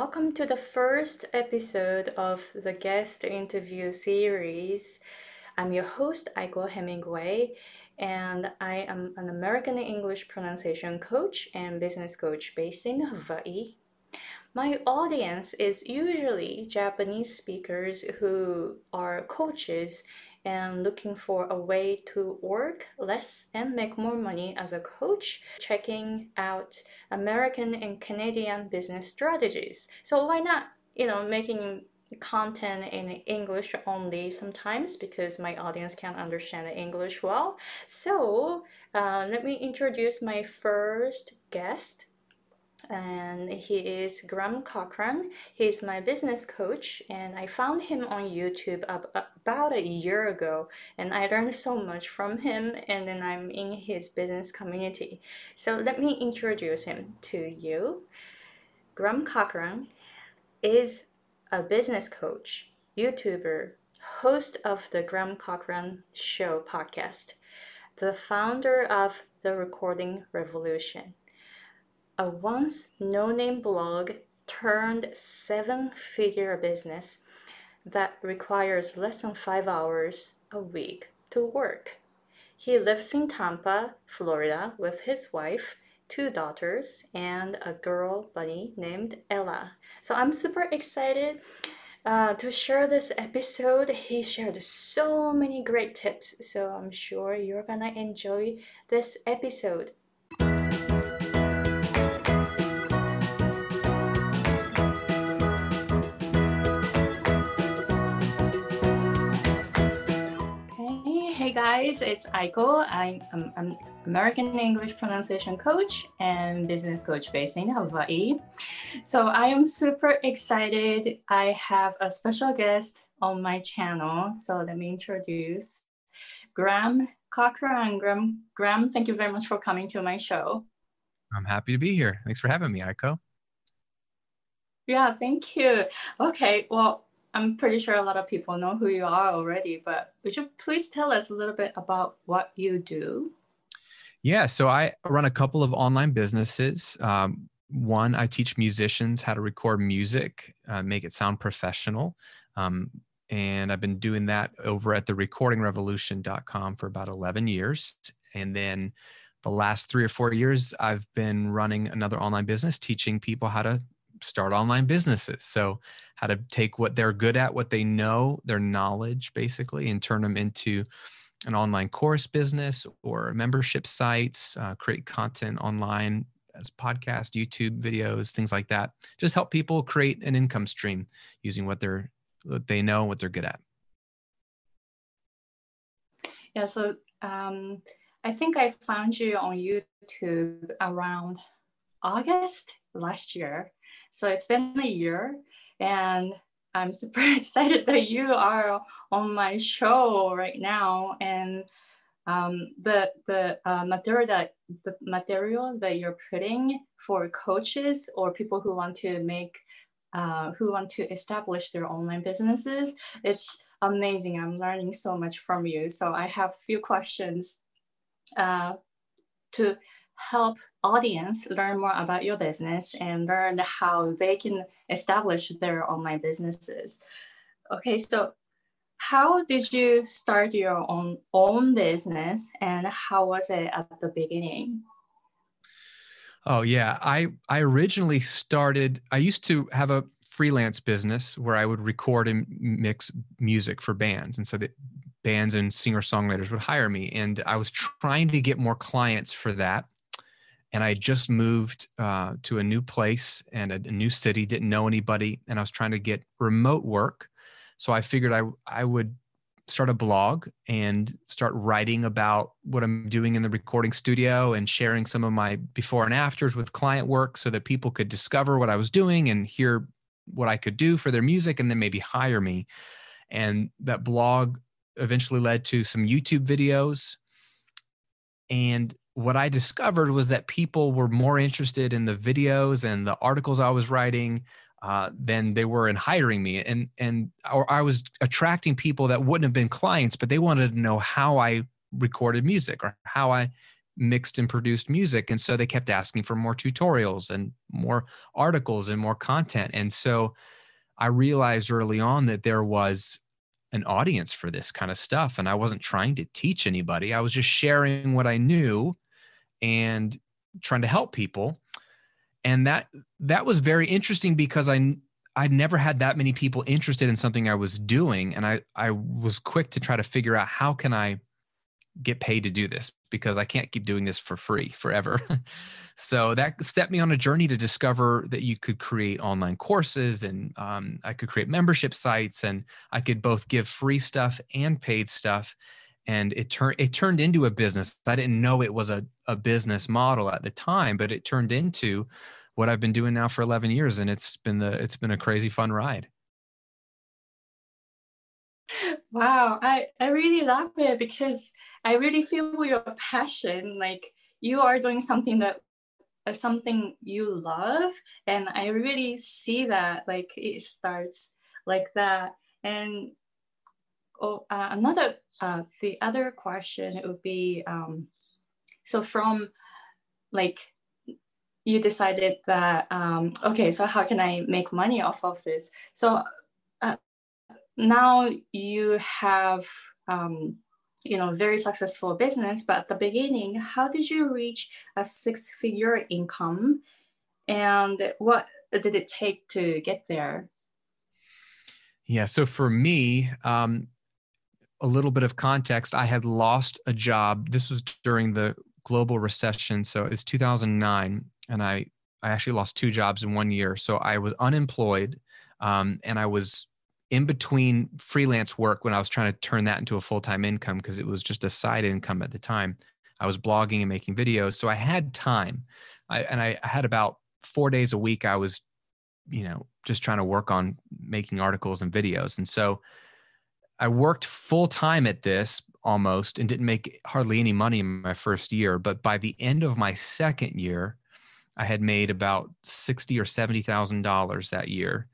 welcome to the first episode of the guest interview series. I'm your host, Aiko Hemingway, and I am an American English pronunciation coach and business coach based in Hawaii. My audience is usually Japanese speakers who are coaches and looking for a way to work less and make more money as a coach, checking out American and Canadian business strategies. So why not, you know, making content in English only sometimes because my audience can understand English well. So uh, let me introduce my first guest and he is Graham Cochrane. He's my business coach, and I found him on YouTube about a year ago, and I learned so much from him. And then I'm in his business community. So let me introduce him to you. Graham Cochrane is a business coach, YouTuber, host of the Graham Cochrane Show podcast, the founder of the Recording Revolution a once no name blog turned seven figure business that requires less than five hours a week to work. He lives in Tampa, Florida, with his wife, two daughters, and a girl bunny named Ella. So I'm super excited uh, to share this episode. He shared so many great tips, so I'm sure you're gonna enjoy this episode. Guys, it's Aiko. I am an American English pronunciation coach and business coach based in Hawaii. So I am super excited. I have a special guest on my channel. So let me introduce Graham Cochrane. Graham, Graham, thank you very much for coming to my show. I'm happy to be here. Thanks for having me, Aiko. Yeah, thank you. Okay, well, I'm pretty sure a lot of people know who you are already, but would you please tell us a little bit about what you do? Yeah, so I run a couple of online businesses. Um, one, I teach musicians how to record music, uh, make it sound professional. Um, and I've been doing that over at the recordingrevolution.com for about 11 years. And then the last three or four years, I've been running another online business teaching people how to start online businesses. So, how to take what they're good at, what they know, their knowledge basically, and turn them into an online course business or membership sites, uh, create content online as podcast, YouTube videos, things like that. Just help people create an income stream using what they're what they know, what they're good at. Yeah, so um, I think I found you on YouTube around August last year. So it's been a year, and I'm super excited that you are on my show right now. And um, the the uh, material that the material that you're putting for coaches or people who want to make uh, who want to establish their online businesses, it's amazing. I'm learning so much from you. So I have few questions uh, to help audience learn more about your business and learn how they can establish their online businesses. Okay, so how did you start your own own business and how was it at the beginning? Oh yeah, I I originally started I used to have a freelance business where I would record and mix music for bands and so that bands and singer songwriters would hire me and I was trying to get more clients for that and I just moved uh, to a new place and a, a, new city, didn't know anybody, and I was trying to get remote work. So I figured I I would start a blog and start writing about what I'm doing in the recording studio and sharing some of my before and afters with client work so that people could discover what I was doing and hear what I could do for their music and then maybe hire me. And that blog eventually led to some YouTube videos and what I discovered was that people were more interested in the videos and the articles I was writing uh, than they were in hiring me, and and or I was attracting people that wouldn't have been clients, but they wanted to know how I recorded music or how I mixed and produced music. And so they kept asking for more tutorials and more articles and more content. And so I realized early on that there was an audience for this kind of stuff. And I wasn't trying to teach anybody, I was just sharing what I knew and trying to help people. And that that was very interesting because I I'd never had that many people interested in something I was doing. And I, I was quick to try to figure out how can I get paid to do this because I can't keep doing this for free forever. so that set me on a journey to discover that you could create online courses and um, I could create membership sites and I could both give free stuff and paid stuff. And it turned it turned into a business. I didn't know it was a, a business model at the time, but it turned into what I've been doing now for 11 years. And it's been the it's been a crazy fun ride. Wow, I, I really love it because I really feel your passion. Like you are doing something that uh, something you love, and I really see that. Like it starts like that. And oh, uh, another uh, the other question would be um, so from like you decided that um, okay, so how can I make money off of this? So now you have um, you know very successful business but at the beginning how did you reach a six figure income and what did it take to get there yeah so for me um, a little bit of context i had lost a job this was during the global recession so it's 2009 and i i actually lost two jobs in one year so i was unemployed um, and i was in between freelance work when I was trying to turn that into a full time income because it was just a side income at the time. I was blogging and making videos, so I had time, I, and I, I had about four days a week. I was, you know, just trying to work on making articles and videos, and so I worked full time at this almost and didn't make hardly any money in my first year. But by the end of my second year, I had made about sixty or seventy thousand dollars that year.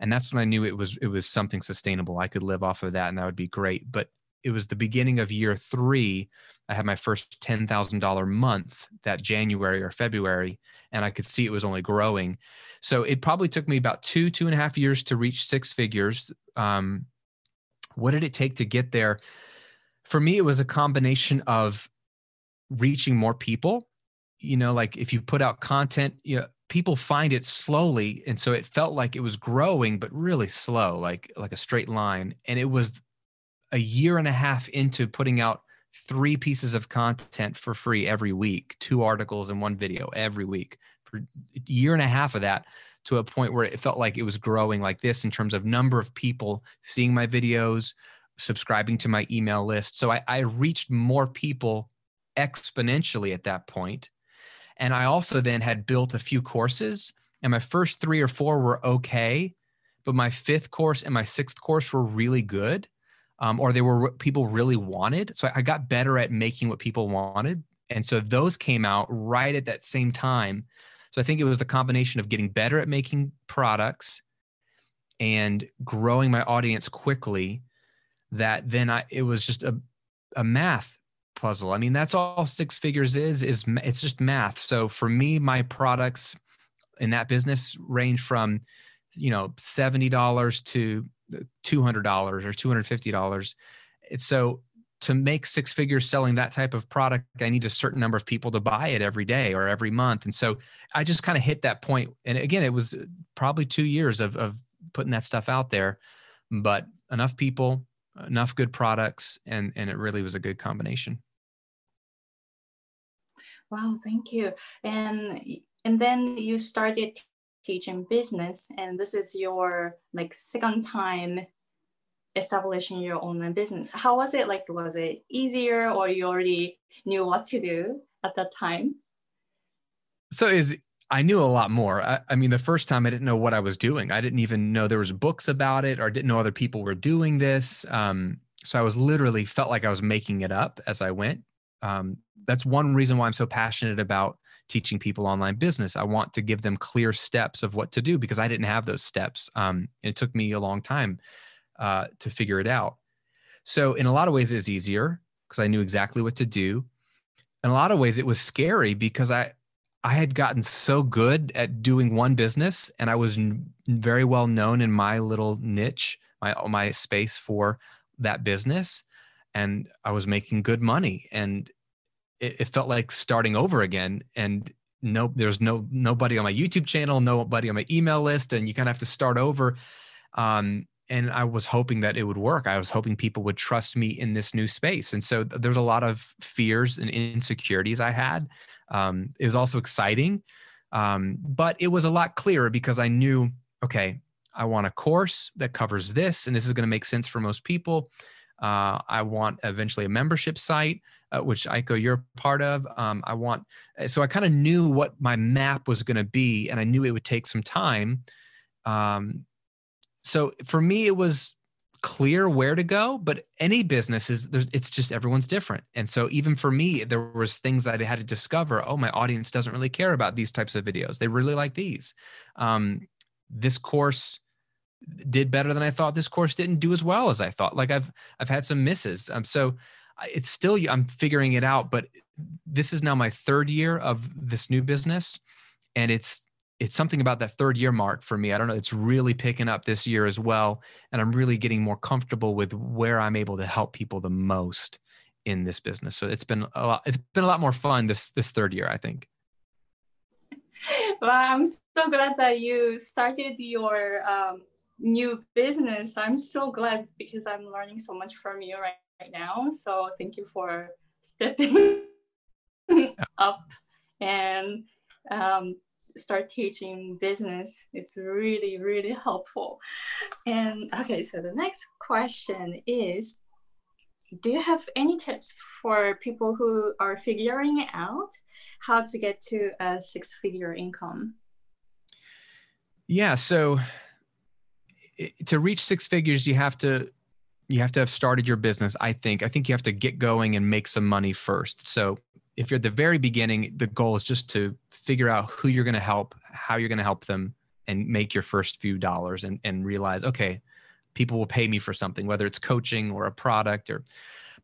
And that's when i knew it was it was something sustainable. I could live off of that and that would be great. But it was the beginning of year three. I had my first $10000 month that january or february and i could see it was only growing. So it probably took me about two two and a half years to reach six figures. Um, what did it take to get there? For me it was a combination of reaching more people. You know like if you put out content you know people find it slowly and so it felt like it was growing but really slow like like a straight line. And it was a year and a half into putting out three pieces of content for free every week two articles and one video every week. For a year and a half of that to a point where it felt like it was growing like this in terms of number of people seeing my videos subscribing to my email list so i, I reached more people exponentially at that point. and I also then had built a few courses, and my first three or four were okay, but my fifth course and my sixth course were really good, um, or they were what people really wanted. So I got better at making what people wanted. And so those came out right at that same time. So I think it was the combination of getting better at making products and growing my audience quickly that then I it was just a a math puzzle. I mean, that's all six figures is is it's just math. So for me, my products in that business range from you know seventy dollars to two hundred dollars or two hundred fifty dollars. It's so to make six figures selling that type of product, I need a certain number of people to buy it every day or every month. And so I just kind of hit that point. And again, it was uh, probably two years of, of putting that stuff out there, but enough people, enough good products, and and it really was a good combination. Wow, thank you. And and then you started teaching business, and this is your like second time establishing your online business. How was it? Like, was it easier, or you already knew what to do at that time? So is I knew a lot more. I, I, mean, the first time I didn't know what I was doing. I didn't even know there was books about it, or didn't know other people were doing this. Um, so I was literally felt like I was making it up as I went. Um, that's one reason why I'm so passionate about teaching people online business. I want to give them clear steps of what to do because I didn't have those steps. Um, it took me a long time uh, to figure it out. So in a lot of ways, it's easier because I knew exactly what to do. in a lot of ways it was scary because I I had gotten so good at doing one business and I was very well known in my little niche, my my space for that business and I was making good money and it, it felt like starting over again and no there's no nobody on my YouTube channel, nobody on my email list and you kind of have to start over um, and I was hoping that it would work. I was hoping people would trust me in this new space. And so there's a lot of fears and insecurities I had. Um, it was also exciting, um, but it was a lot clearer because I knew, okay, I want a course that covers this, and this is going to make sense for most people. Uh, I want eventually a membership site, uh, which Aiko, you're part of. Um, I want, so I kind of knew what my map was going to be, and I knew it would take some time. Um, so for me, it was clear where to go but any business is it's just everyone's different. And so even for me there was things i had to discover oh my audience doesn't really care about these types of videos. They really like these. Um, this course did better than i thought. This course didn't do as well as i thought. Like i've i've had some misses. Um, so it's still i'm figuring it out but this is now my third year of this new business and it's it's something about that third year mark for me. I don't know. It's really picking up this year as well. And I'm really getting more comfortable with where I'm able to help people the most in this business. So it's been a lot, it's been a lot more fun this, this third year, I think. Well, I'm so glad that you started your um, new business. I'm so glad because I'm learning so much from you right, right now. So thank you for stepping up and um, start teaching business it's really really helpful. And okay so the next question is do you have any tips for people who are figuring out how to get to a six figure income? Yeah so to reach six figures you have to you have to have started your business i think. I think you have to get going and make some money first. So if you're at the very beginning, the goal is just to figure out who you're going to help, how you're going to help them, and make your first few dollars and, and realize, okay, people will pay me for something, whether it's coaching or a product or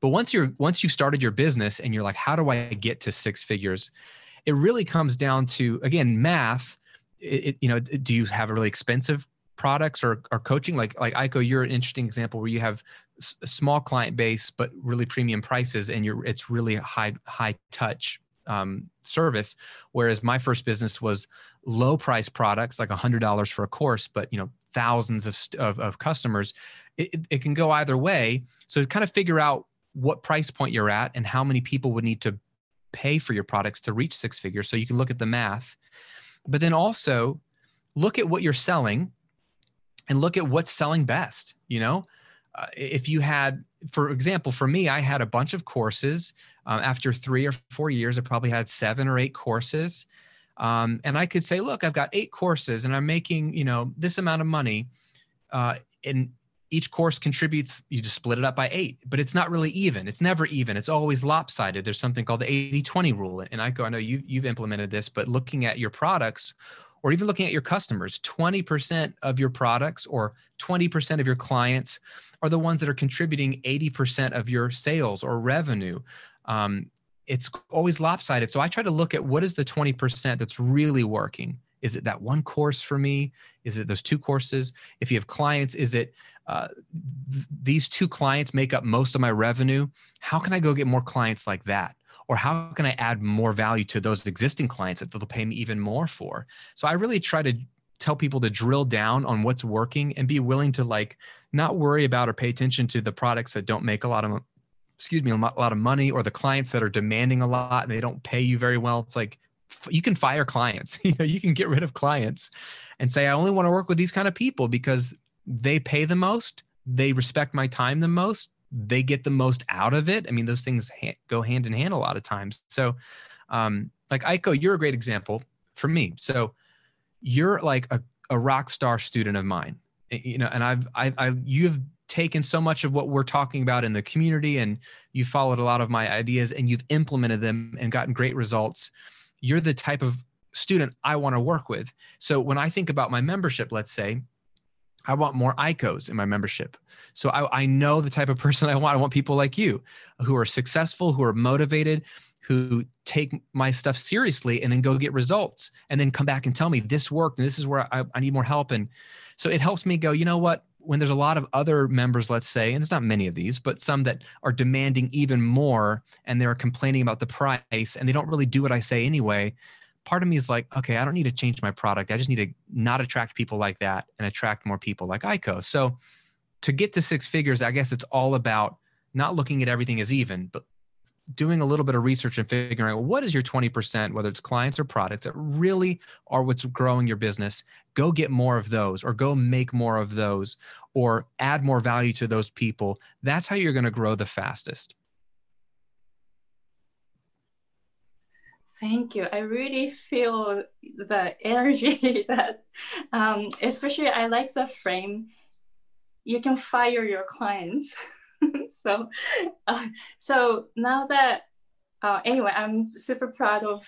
but once you're once you've started your business and you're like, how do I get to six figures? It really comes down to again math. It, it, you know, do you have a really expensive products or, or coaching like like Aiko you're an interesting example where you have a small client base but really premium prices and you're it's really high high touch um, service. Whereas my first business was low price products like $100 for a course but you know thousands of, of, of customers. It, it, it can go either way. So kind of figure out what price point you're at and how many people would need to pay for your products to reach six figures so you can look at the math. But then also look at what you're selling and look at what's selling best you know? Uh, if you had for example for me i had a bunch of courses. Um, after three or four years i probably had seven or eight courses. Um, and i could say look i've got eight courses and i'm making you know this amount of money. Uh, and each course contributes you just split it up by eight but it's not really even. It's never even. It's always lopsided. There's something called the 80-20 rule. And Aiko i know you, you've implemented this but looking at your products or even looking at your customers 20% of your products or 20% of your clients are the ones that are contributing 80% of your sales or revenue. Um, it's always lopsided. So i try to look at what is the 20% that's really working. Is it that one course for me? Is it those two courses? If you have clients is it uh, th- these two clients make up most of my revenue? How can i go get more clients like that or how can I add more value to those existing clients that they'll pay me even more for? So I really try to tell people to drill down on what's working and be willing to like not worry about or pay attention to the products that don't make a lot of excuse me a lot of money or the clients that are demanding a lot and they don't pay you very well it's like you can fire clients you know you can get rid of clients and say i only want to work with these kind of people because they pay the most they respect my time the most they get the most out of it. I mean, those things ha- go hand in hand a lot of times. So, um, like Aiko, you're a great example for me. So, you're like a, a rock star student of mine, you know, and I've, I, I, you've taken so much of what we're talking about in the community and you followed a lot of my ideas and you've implemented them and gotten great results. You're the type of student I want to work with. So, when I think about my membership, let's say, I want more Aikos in my membership. So I, I know the type of person I want. I want people like you who are successful, who are motivated, who take my stuff seriously and then go get results and then come back and tell me this worked and this is where I, I need more help. And so it helps me go, you know what? When there's a lot of other members, let's say, and it's not many of these, but some that are demanding even more and they're complaining about the price and they don't really do what I say anyway. Part of me is like, okay, I don't need to change my product. I just need to not attract people like that and attract more people like Aiko. So to get to six figures, I guess it's all about not looking at everything as even, but doing a little bit of research and figuring out what is your 20%, whether it's clients or products that really are what's growing your business, go get more of those or go make more of those or add more value to those people. That's how you're going to grow the fastest. Thank you. I really feel the energy that, um, especially I like the frame. You can fire your clients. so, uh, so now that uh, anyway, I'm super proud of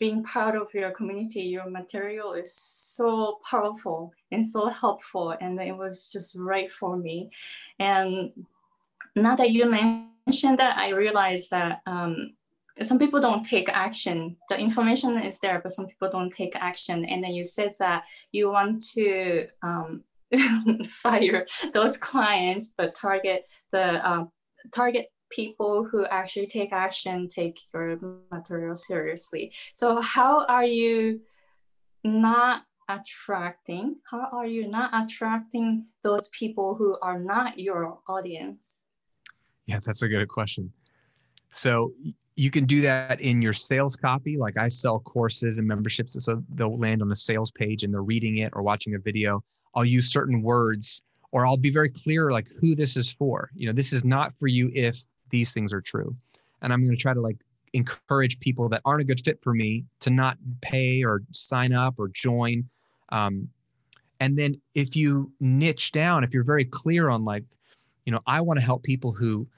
being part of your community. Your material is so powerful and so helpful, and it was just right for me. And now that you mentioned that, I realized that um, some people don't take action. The information is there, but some people don't take action. And then you said that you want to um, fire those clients, but target the uh, target people who actually take action, take your material seriously. So how are you not attracting? How are you not attracting those people who are not your audience? Yeah, that's a good question. So you can do that in your sales copy. Like I sell courses and memberships, so they'll land on the sales page and they're reading it or watching a video. I'll use certain words or I'll be very clear like who this is for. You know, this is not for you if these things are true. And I'm going to try to like encourage people that aren't a good fit for me to not pay or sign up or join. Um, and then if you niche down, if you're very clear on like, you know, I want to help people who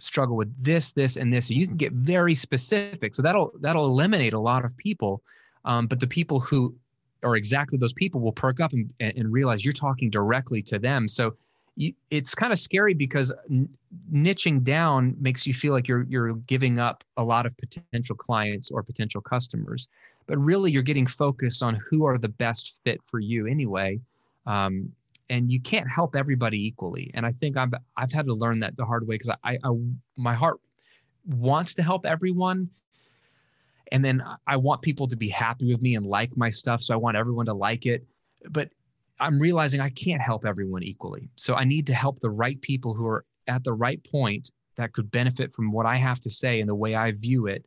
struggle with this, this, and this, And you can get very specific. So that'll that'll eliminate a lot of people. Um, but the people who or exactly those people will perk up and, and realize you're talking directly to them. So you, it's kind of scary because n- niching down makes you feel like you're you're giving up a lot of potential clients or potential customers, but really you're getting focused on who are the best fit for you anyway. Um, and you can't help everybody equally. And I think I've I've had to learn that the hard way because I, I my heart wants to help everyone, and then I want people to be happy with me and like my stuff. So I want everyone to like it. But I'm realizing I can't help everyone equally. So I need to help the right people who are at the right point that could benefit from what I have to say and the way I view it.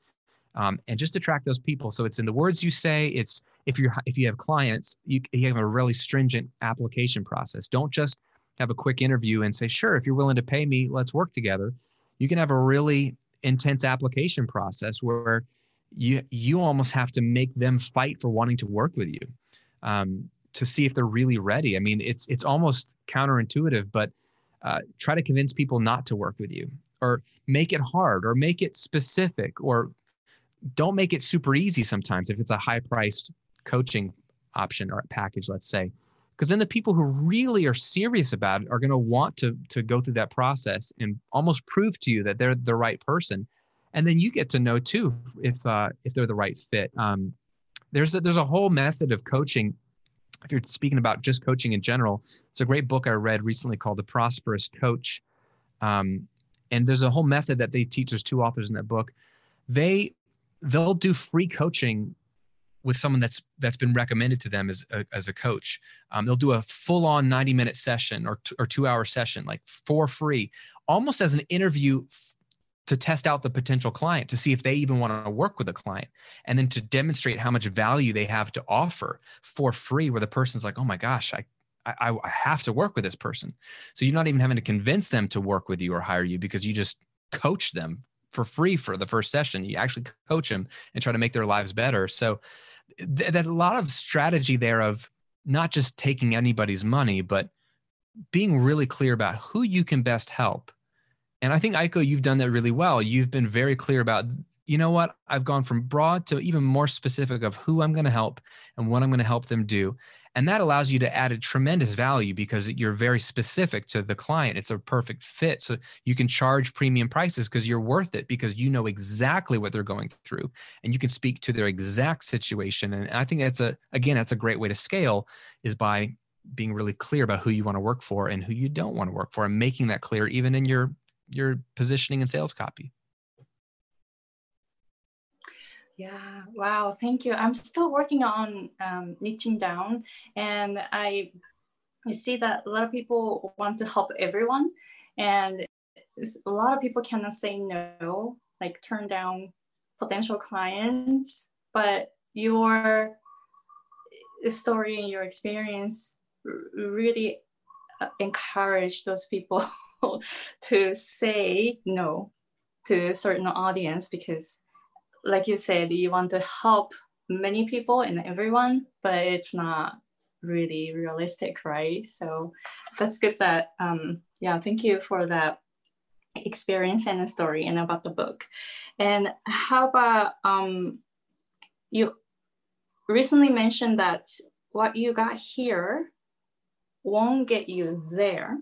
Um, and just attract those people. So it's in the words you say. It's if you're if you have clients, you, you have a really stringent application process. Don't just have a quick interview and say, sure, if you're willing to pay me, let's work together. You can have a really intense application process where you you almost have to make them fight for wanting to work with you um, to see if they're really ready. I mean, it's it's almost counterintuitive, but uh, try to convince people not to work with you, or make it hard, or make it specific, or don't make it super easy. Sometimes if it's a high priced coaching option or package, let's say, because then the people who really are serious about it are going to want to to go through that process and almost prove to you that they're the right person and then you get to know too if uh, if they're the right fit. Um, there's a, there's a whole method of coaching. If you're speaking about just coaching in general, it's a great book I read recently called The Prosperous Coach. Um, and there's a whole method that they teach. There's two authors in that book. They they'll do free coaching with someone that's that's been recommended to them as a, as a coach. Um, they'll do a full on 90 minute session or t- or two hour session like for free, almost as an interview to test out the potential client to see if they even want to work with a client and then to demonstrate how much value they have to offer for free where the person's like oh my gosh i I, I have to work with this person. So you're not even having to convince them to work with you or hire you because you just coach them for free for the first session. You actually coach them and try to make their lives better. So th- that a lot of strategy there of not just taking anybody's money, but being really clear about who you can best help and I think Aiko, you've done that really well. You've been very clear about, you know what, I've gone from broad to even more specific of who I'm going to help and what I'm going to help them do. And that allows you to add a tremendous value because you're very specific to the client. It's a perfect fit. So you can charge premium prices because you're worth it because you know exactly what they're going through and you can speak to their exact situation. And I think that's a, again, that's a great way to scale is by being really clear about who you want to work for and who you don't want to work for and making that clear even in your your positioning and sales copy. Yeah, wow, thank you. I'm still working on um, niching down, and I, I see that a lot of people want to help everyone, and a lot of people cannot say no, like turn down potential clients. But your story and your experience really uh, encourage those people to say no to a certain audience because like you said, you want to help many people and everyone, but it's not really realistic, right? So that's good that, um, yeah, thank you for that experience and the story and about the book. And how about um, you recently mentioned that what you got here won't get you there.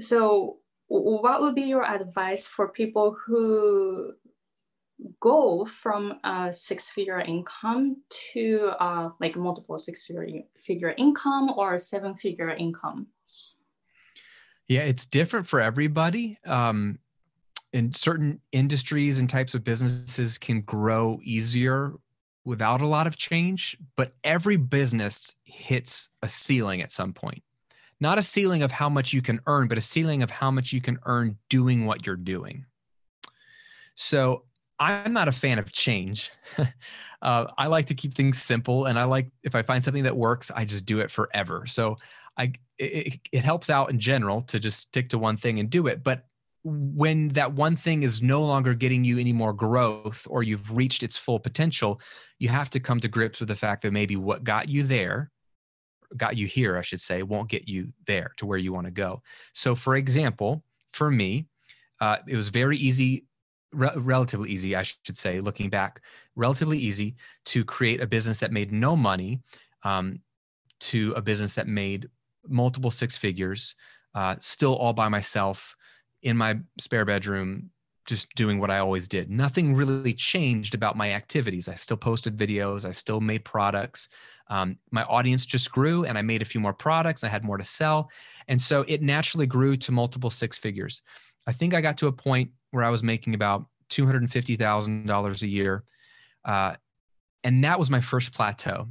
So what would be your advice for people who go from a six figure income to uh, like multiple six figure income or seven figure income? Yeah, it's different for everybody. Um, in certain industries and types of businesses can grow easier without a lot of change, but every business hits a ceiling at some point. Not a ceiling of how much you can earn, but a ceiling of how much you can earn doing what you're doing. So I'm not a fan of change. uh, I like to keep things simple, and I like if I find something that works, I just do it forever. So I it, it helps out in general to just stick to one thing and do it. But when that one thing is no longer getting you any more growth or you've reached its full potential, you have to come to grips with the fact that maybe what got you there, got you here, I should say, won't get you there to where you want to go. So, for example, for me, uh, it was very easy re- relatively easy, I should say, looking back, relatively easy to create a business that made no money um, to a business that made multiple six figures, uh, still all by myself in my spare bedroom, just doing what I always did. Nothing really changed about my activities. I still posted videos, I still made products. Um, my audience just grew and I made a few more products. I had more to sell. And so it naturally grew to multiple six figures. I think I got to a point where I was making about $250,000 a year. Uh, and that was my first plateau.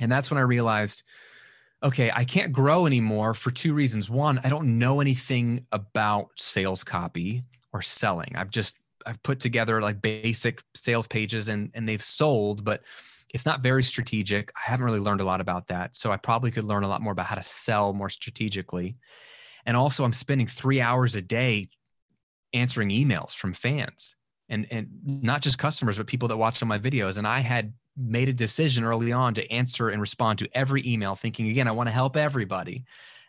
And that's when I realized, okay, I can't grow anymore for two reasons. One, I don't know anything about sales copy or selling. I've just, I've put together like basic sales pages and, and they've sold, but it's not very strategic. I haven't really learned a lot about that. So I probably could learn a lot more about how to sell more strategically. And also, I'm spending three hours a day answering emails from fans and and not just customers but people that watched on my videos and i had made a decision early on to answer and respond to every email thinking again i want to help everybody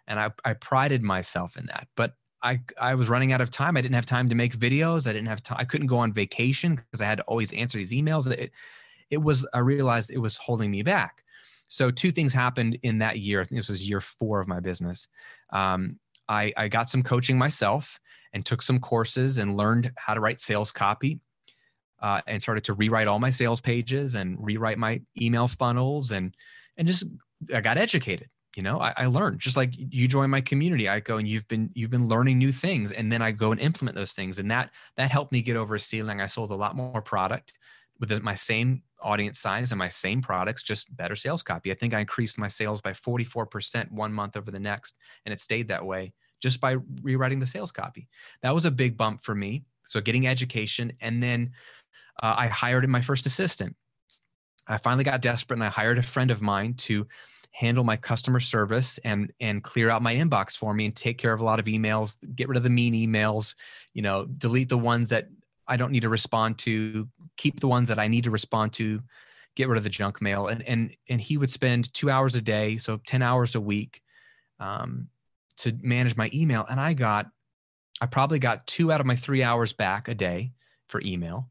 and i, I prided myself in that but I, I was running out of time. I didn't have time to make videos. I didn't have time. I couldn't go on vacation because I had to always answer these emails. It, it was, I realized it was holding me back. So two things happened in that year. I think this was year four of my business. Um, I, I got some coaching myself and took some courses and learned how to write sales copy uh, and started to rewrite all my sales pages and rewrite my email funnels and and just I got educated. You know, I, I learned just like you join my community. Aiko and you've been you've been learning new things, and then I go and implement those things, and that that helped me get over a ceiling. I sold a lot more product with my same audience size and my same products, just better sales copy. I think I increased my sales by 44% one month over the next, and it stayed that way just by rewriting the sales copy. That was a big bump for me. So getting education, and then uh, I hired my first assistant. I finally got desperate, and I hired a friend of mine to handle my customer service and and clear out my inbox for me and take care of a lot of emails get rid of the mean emails you know delete the ones that i don't need to respond to keep the ones that i need to respond to get rid of the junk mail and and and he would spend two hours a day so 10 hours a week um, to manage my email and I got I probably got two out of my three hours back a day for email.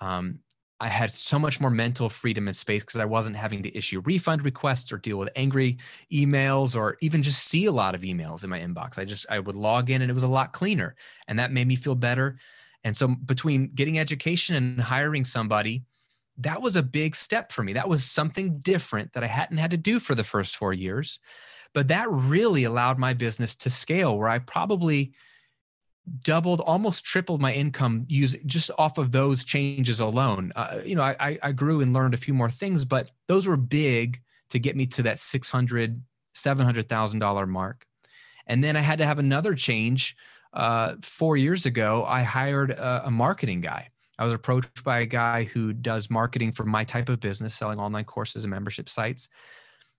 Um, I had so much more mental freedom and space because I wasn't having to issue refund requests or deal with angry emails or even just see a lot of emails in my inbox. I just I would log in and it was a lot cleaner and that made me feel better. And so between getting education and hiring somebody, that was a big step for me. That was something different that I hadn't had to do for the first 4 years. But that really allowed my business to scale where I probably doubled, almost tripled my income using just off of those changes alone. Uh, you know, I, I grew and learned a few more things, but those were big to get me to that six hundred, seven hundred thousand dollar mark. And then I had to have another change. Uh, four years ago, I hired a, a marketing guy. I was approached by a guy who does marketing for my type of business, selling online courses and membership sites.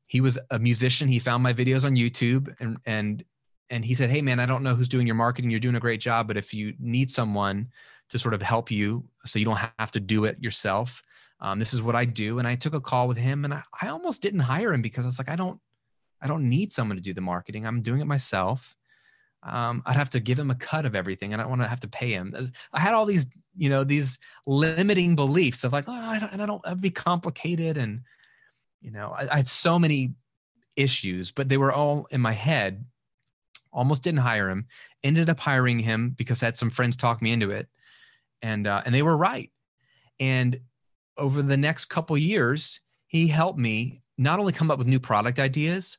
He was a musician. He found my videos on YouTube and and and he said, "Hey man, I don't know who's doing your marketing. You're doing a great job, but if you need someone to sort of help you, so you don't have to do it yourself, um, this is what I do." And I took a call with him, and I, I almost didn't hire him because I was like, I don't, I don't need someone to do the marketing. I'm doing it myself. Um, I'd have to give him a cut of everything, and I don't want to have to pay him. I had all these, you know, these limiting beliefs of like, oh, I don't, I don't, it'd be complicated, and you know, I, I had so many issues, but they were all in my head. Almost didn't hire him. Ended up hiring him because I had some friends talk me into it and uh, and they were right. And over the next couple years he helped me not only come up with new product ideas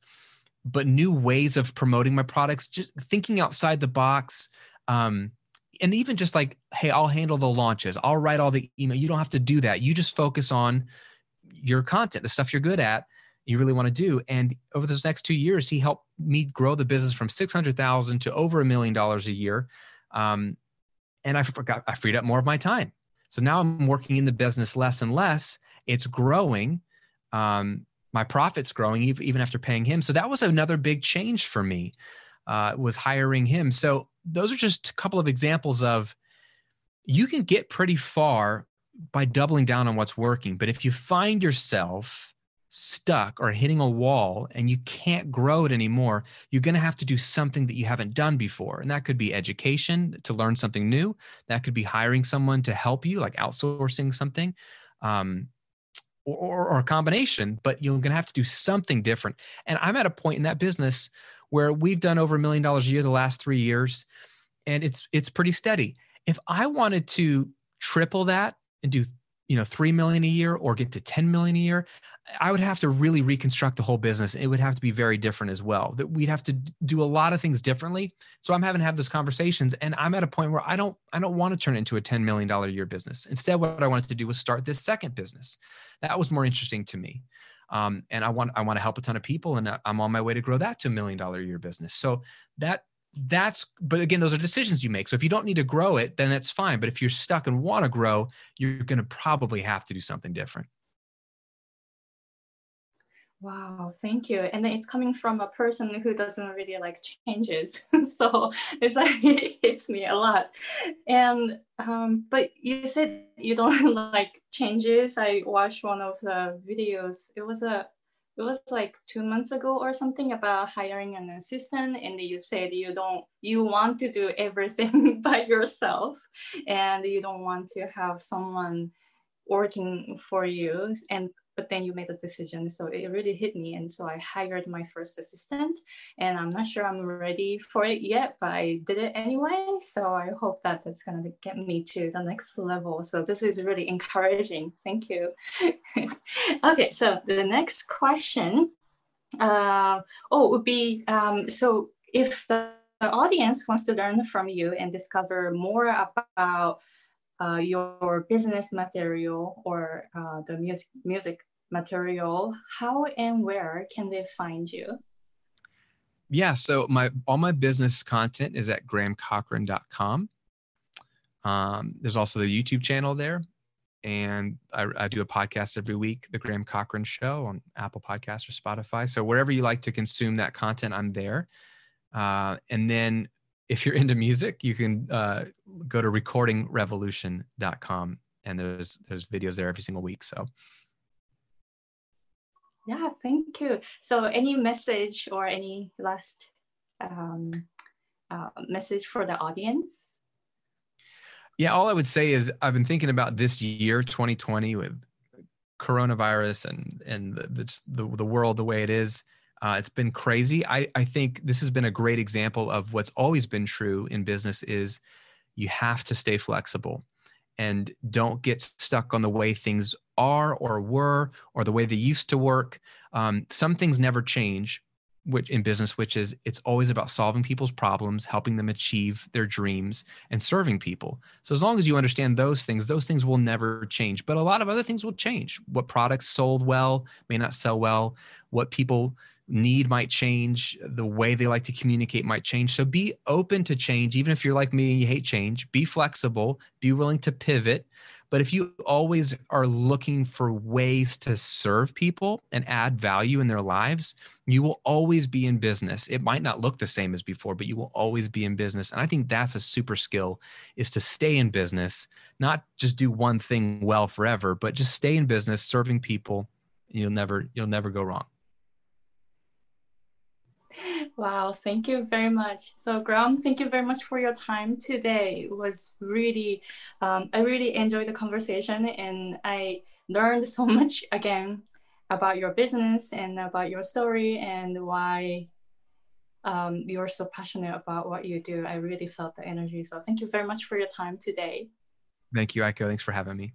but new ways of promoting my products just thinking outside the box um, and even just like hey i'll handle the launches i'll write all the email you don't have to do that you just focus on your content the stuff you're good at you really want to do. And over those next two years, he helped me grow the business from 600,000 to over a million dollars a year. Um, and I forgot, I freed up more of my time. So now I'm working in the business less and less. It's growing. Um, my profits growing even after paying him. So that was another big change for me. Uh, was hiring him. So those are just a couple of examples of you can get pretty far by doubling down on what's working. But if you find yourself stuck or hitting a wall and you can't grow it anymore, you're going to have to do something that you haven't done before. And that could be education to learn something new. That could be hiring someone to help you, like outsourcing something. Um, or, or, a combination, but you're going to have to do something different. And I'm at a point in that business where we've done over a million dollars a year the last three years, and it's it's pretty steady. If I wanted to triple that and do you know 3 million a year or get to 10 million a year i would have to really reconstruct the whole business. It would have to be very different as well that we'd have to do a lot of things differently. So i'm having to have those conversations and i'm at a point where i don't i don't want to turn it into a 10 million dollar a year business. Instead what i wanted to do was start this second business. That was more interesting to me. Um, and i want i want to help a ton of people and i'm on my way to grow that to a million dollar a year business. So that that's but again those are decisions you make. So if you don't need to grow it then that's fine. But if you're stuck and want to grow you're going to probably have to do something different. Wow thank you. And then it's coming from a person who doesn't really like changes. So it's like it hits me a lot. And um, but you said you don't like changes. I watched one of the videos. It was a it was like two months ago or something about hiring an assistant and you said you don't you want to do everything by yourself and you don't want to have someone working for you and but then you made a decision. So it really hit me. And so I hired my first assistant. And I'm not sure I'm ready for it yet, but I did it anyway. So I hope that that's going to get me to the next level. So this is really encouraging. Thank you. okay, so the next question uh, oh, would be um, so if the the audience wants to learn from you and discover more about uh, your business material or uh, the music music material, how and where can they find you? Yeah, so my all my business content is at grahamcochrane.com. Um, there's also the YouTube channel there, and I, I, do a podcast every week, the Graham Cochrane Show on Apple Podcasts or Spotify. So wherever you like to consume that content, I'm there. Uh, and then if you're into music, you can uh, go to recordingrevolution.com, and there's there's videos there every single week. So yeah, thank you. So, any message or any last um, uh, message for the audience? Yeah, all I would say is I've been thinking about this year, 2020, with coronavirus and and the the, the world the way it is. Uh, it's been crazy. I, I think this has been a great example of what's always been true in business is you have to stay flexible and don't get stuck on the way things are or were or the way they used to work. Um, some things never change, which in business, which is it's always about solving people's problems, helping them achieve their dreams, and serving people. So as long as you understand those things, those things will never change. But a lot of other things will change. What products sold well may not sell well. What people need might change. The way they like to communicate might change. So be open to change, even if you're like me and you hate change. Be flexible. Be willing to pivot. But if you always are looking for ways to serve people and add value in their lives, you will always be in business. It might not look the same as before, but you will always be in business. And I think that's a super skill is to stay in business, not just do one thing well forever, but just stay in business serving people. You'll never you'll never go wrong. Wow, thank you very much. So, Graham, thank you very much for your time today. It was really, um, I really enjoyed the conversation and I learned so much again about your business and about your story and why um, you're so passionate about what you do. I really felt the energy. So, thank you very much for your time today. Thank you, Aiko. Thanks for having me.